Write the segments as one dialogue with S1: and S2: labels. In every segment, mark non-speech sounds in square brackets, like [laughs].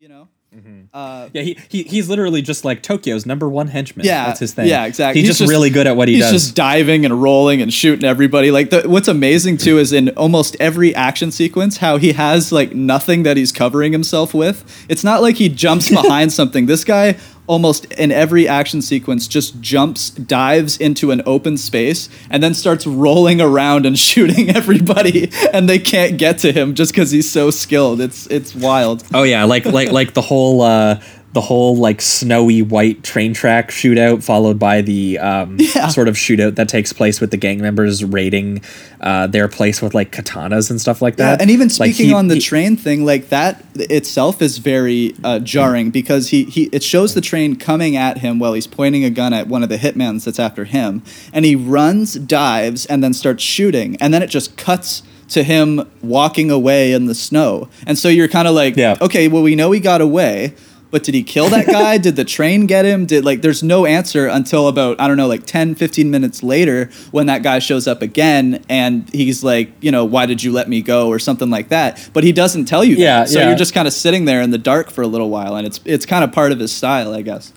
S1: You know. Mm-hmm.
S2: Uh, yeah, he, he he's literally just like Tokyo's number one henchman.
S1: Yeah,
S2: that's his thing.
S1: Yeah, exactly.
S2: He's, just, really good at what he
S1: he's
S2: does.
S1: He's just diving and rolling and shooting everybody. Like the, what's amazing too is in almost every action sequence, how he has like nothing that he's covering himself with. It's not like he jumps [laughs] behind something. This guy almost in every action sequence just jumps, dives into an open space, and then starts rolling around and [laughs] shooting everybody, and they can't get to him just because he's so skilled. It's it's wild.
S2: oh yeah, like like like the whole [laughs] uh, the whole like snowy white train track shootout, followed by the um, [laughs]
S1: Yeah.
S2: sort of shootout that takes place with the gang members raiding uh, their place with like katanas and stuff like
S1: Yeah,
S2: that.
S1: and even
S2: Like,
S1: speaking
S2: he-
S1: on the
S2: he-
S1: train thing, like that itself is very uh, jarring because he, he it shows the train coming at him while he's pointing a gun at one of the hitmans that's after him, and he runs, dives, and then starts shooting, and then it just cuts to him walking away in the snow, and so you're kind of like,
S2: Yeah.
S1: okay, well we know he got away. But did he kill that guy? [laughs] did the train get him? Did like there's no answer until about I don't know like 10 15 minutes later when that guy shows up again and he's like, you know, why did you let me go or something like that. But he doesn't tell you
S2: Yeah,
S1: that. So
S2: yeah.
S1: you're just kind of sitting there in the dark for a little while and it's it's kind of part of his style, I guess.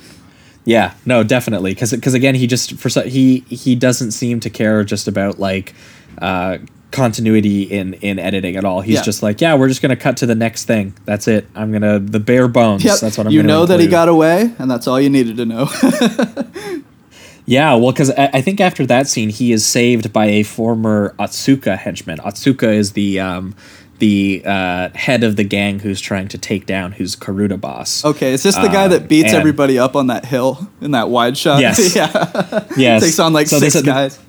S2: Yeah, no, definitely, because cause again, he just for he he doesn't seem to care just about like uh, continuity in in editing at all. He's
S1: Yeah.
S2: just like, yeah, we're just gonna cut to the next thing. That's it. I'm gonna the bare bones.
S1: Yep.
S2: That's what I'm.
S1: you know that he got away and that's all you needed to know. [laughs]
S2: Yeah, well, because I, I think after that scene, he is saved by a former Otsuka henchman. Otsuka is the um, the uh, head of the gang who's trying to take down who's Kurata boss.
S1: okay, is this the guy
S2: Um,
S1: that beats everybody up on that hill in that wide shot?
S2: Yes. [laughs]
S1: yeah.
S2: Yes.
S1: Takes on like
S2: So
S1: six guys.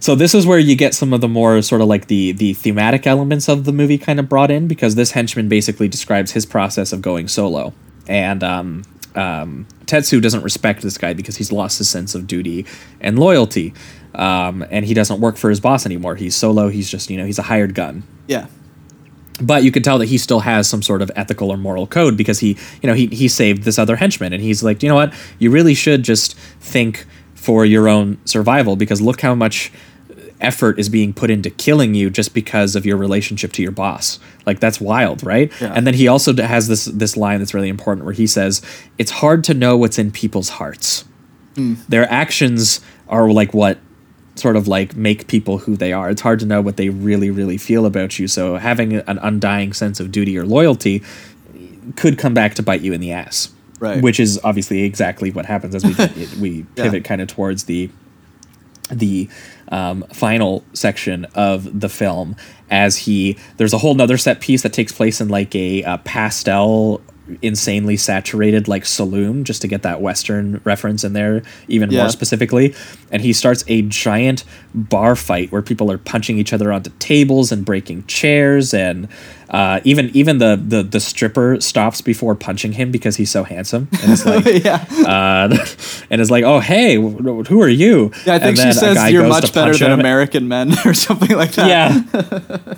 S2: So this is where you get some of the more sort of like the the thematic elements of the movie kind of brought in because this henchman basically describes his process of going solo, and um, um, Tetsu doesn't respect this guy because he's lost his sense of duty and loyalty, um, and he doesn't work for his boss anymore. He's solo. He's just you know he's a hired gun.
S1: Yeah.
S2: But you could tell that he still has some sort of ethical or moral code because he, you know, he he saved this other henchman, and he's like, you know what, you really should just think for your own survival because look how much effort is being put into killing you just because of your relationship to your boss. Like that's wild, right?
S1: Yeah.
S2: And then he also has this this line that's really important where he says, "It's hard to know what's in people's hearts. Hmm. Their actions are like what sort of like make people who they are. It's hard to know what they really really feel about you. So having an undying sense of duty or loyalty could come back to bite you in the ass."
S1: Right.
S2: Which is obviously exactly what happens as we [laughs] we
S1: Yeah.
S2: pivot kind of towards the the um, final section of the film as he there's a whole nother set piece that takes place in like a, uh pastel insanely saturated like saloon just to get that western reference in there even
S1: Yeah.
S2: more specifically and he starts a giant bar fight where people are punching each other onto tables and breaking chairs and uh, even even the, the the stripper stops before punching him because he's so handsome and it's [laughs] like
S1: yeah.
S2: uh, [laughs] and is like, "Oh, hey, wh- who are you?"
S1: Yeah, I think
S2: And
S1: she says you're much better than
S2: him.
S1: American men [laughs] or something like that.
S2: Yeah.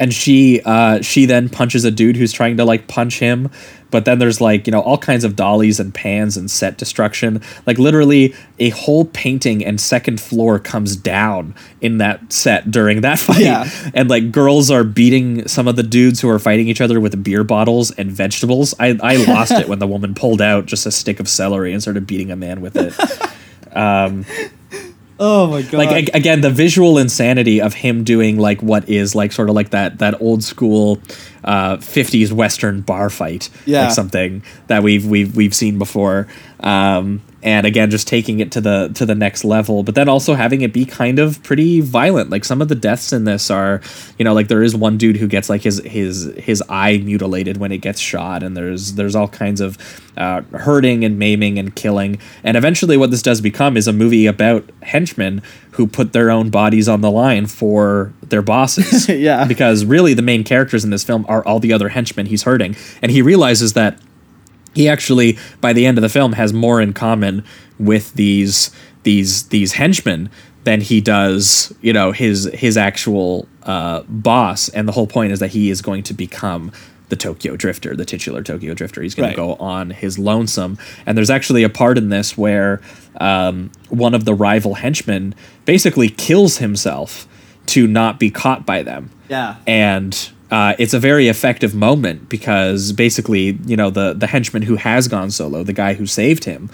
S2: And she uh, she then punches a dude who's trying to like punch him, but then there's like you know all kinds of dollies and pans and set destruction. Like literally, a whole painting and second floor comes down in that set during that [laughs] fight,
S1: Yeah.
S2: and like girls are beating some of the dudes who are fighting each other with beer bottles and vegetables. I I lost it when the woman pulled out just a stick of celery and started beating a man with it. [laughs]
S1: Oh my god.
S2: like ag- again the visual insanity of him doing like what is like sort of like that that old school uh 50s western bar fight
S1: Yeah.
S2: like something that we've we've we've seen before um and again just taking it to the to the next level but then also having it be kind of pretty violent like some of the deaths in this are you know like there is one dude who gets like his his his eye mutilated when it gets shot and there's there's all kinds of uh, hurting and maiming and killing and eventually what this does become is a movie about henchmen who put their own bodies on the line for their bosses [laughs]
S1: Yeah.
S2: because really the main characters in this film are all the other henchmen he's hurting and he realizes that he actually by the end of the film has more in common with these these these henchmen than he does you know his his actual uh, boss and the whole point is that he is going to become the Tokyo Drifter, the titular Tokyo Drifter. He's going
S1: Right.
S2: to go on his lonesome. And there's actually a part in this where um, one of the rival henchmen basically kills himself to not be caught by them
S1: yeah.
S2: and uh, it's a very effective moment because basically, you know, the the henchman who has gone solo, the guy who saved him,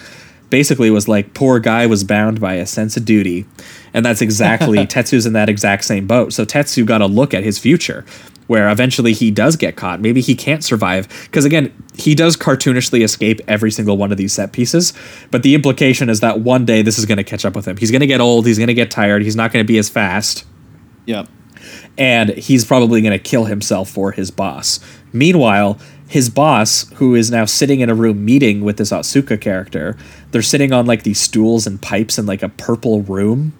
S2: basically was like, poor guy was bound by a sense of duty, and that's exactly [laughs] Tetsu's in that exact same boat. So Tetsu got a look at his future, where eventually he does get caught. Maybe he can't survive because again, he does cartoonishly escape every single one of these set pieces. But the implication is that one day this is going to catch up with him. He's going to get old. He's going to get tired. He's not going to be as fast
S1: Yep.
S2: And he's probably going to kill himself for his boss. Meanwhile, his boss, who is now sitting in a room meeting with this Otsuka character, they're sitting on like these stools and pipes in like a purple room.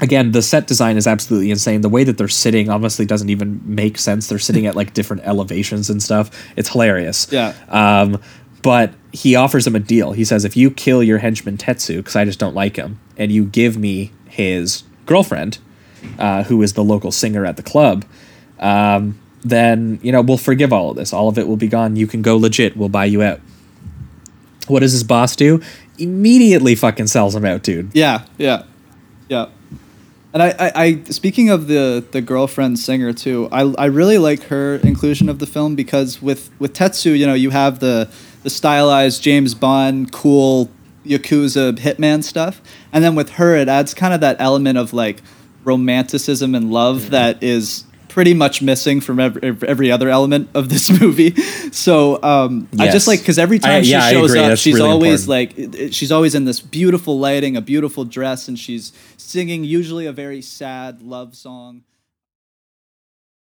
S2: Again, the set design is absolutely insane. The way that they're sitting obviously doesn't even make sense. They're sitting at like different elevations and stuff. It's hilarious.
S1: Yeah.
S2: Um, but he offers him a deal. He says, if you kill your henchman Tetsu, because I just don't like him, and you give me his girlfriend, uh, who is the local singer at the club, um, then you know we'll forgive all of this. All of it will be gone. You can go legit. We'll buy you out. What does his boss do? Immediately fucking sells him out, dude.
S1: Yeah, yeah, yeah. And I, I, I speaking of the the girlfriend singer too, I, I really like her inclusion of the film because with with Tetsu, you know, you have the the stylized James Bond, cool yakuza hitman stuff, and then with her, it adds kind of that element of like romanticism and love that is pretty much missing from every, every other element of this [laughs] movie. So um, I just like because every time
S2: I
S1: she shows up,
S2: That's
S1: she's
S2: really
S1: always
S2: important.
S1: like she's always in this beautiful lighting, a beautiful dress, and she's singing usually a very sad love song.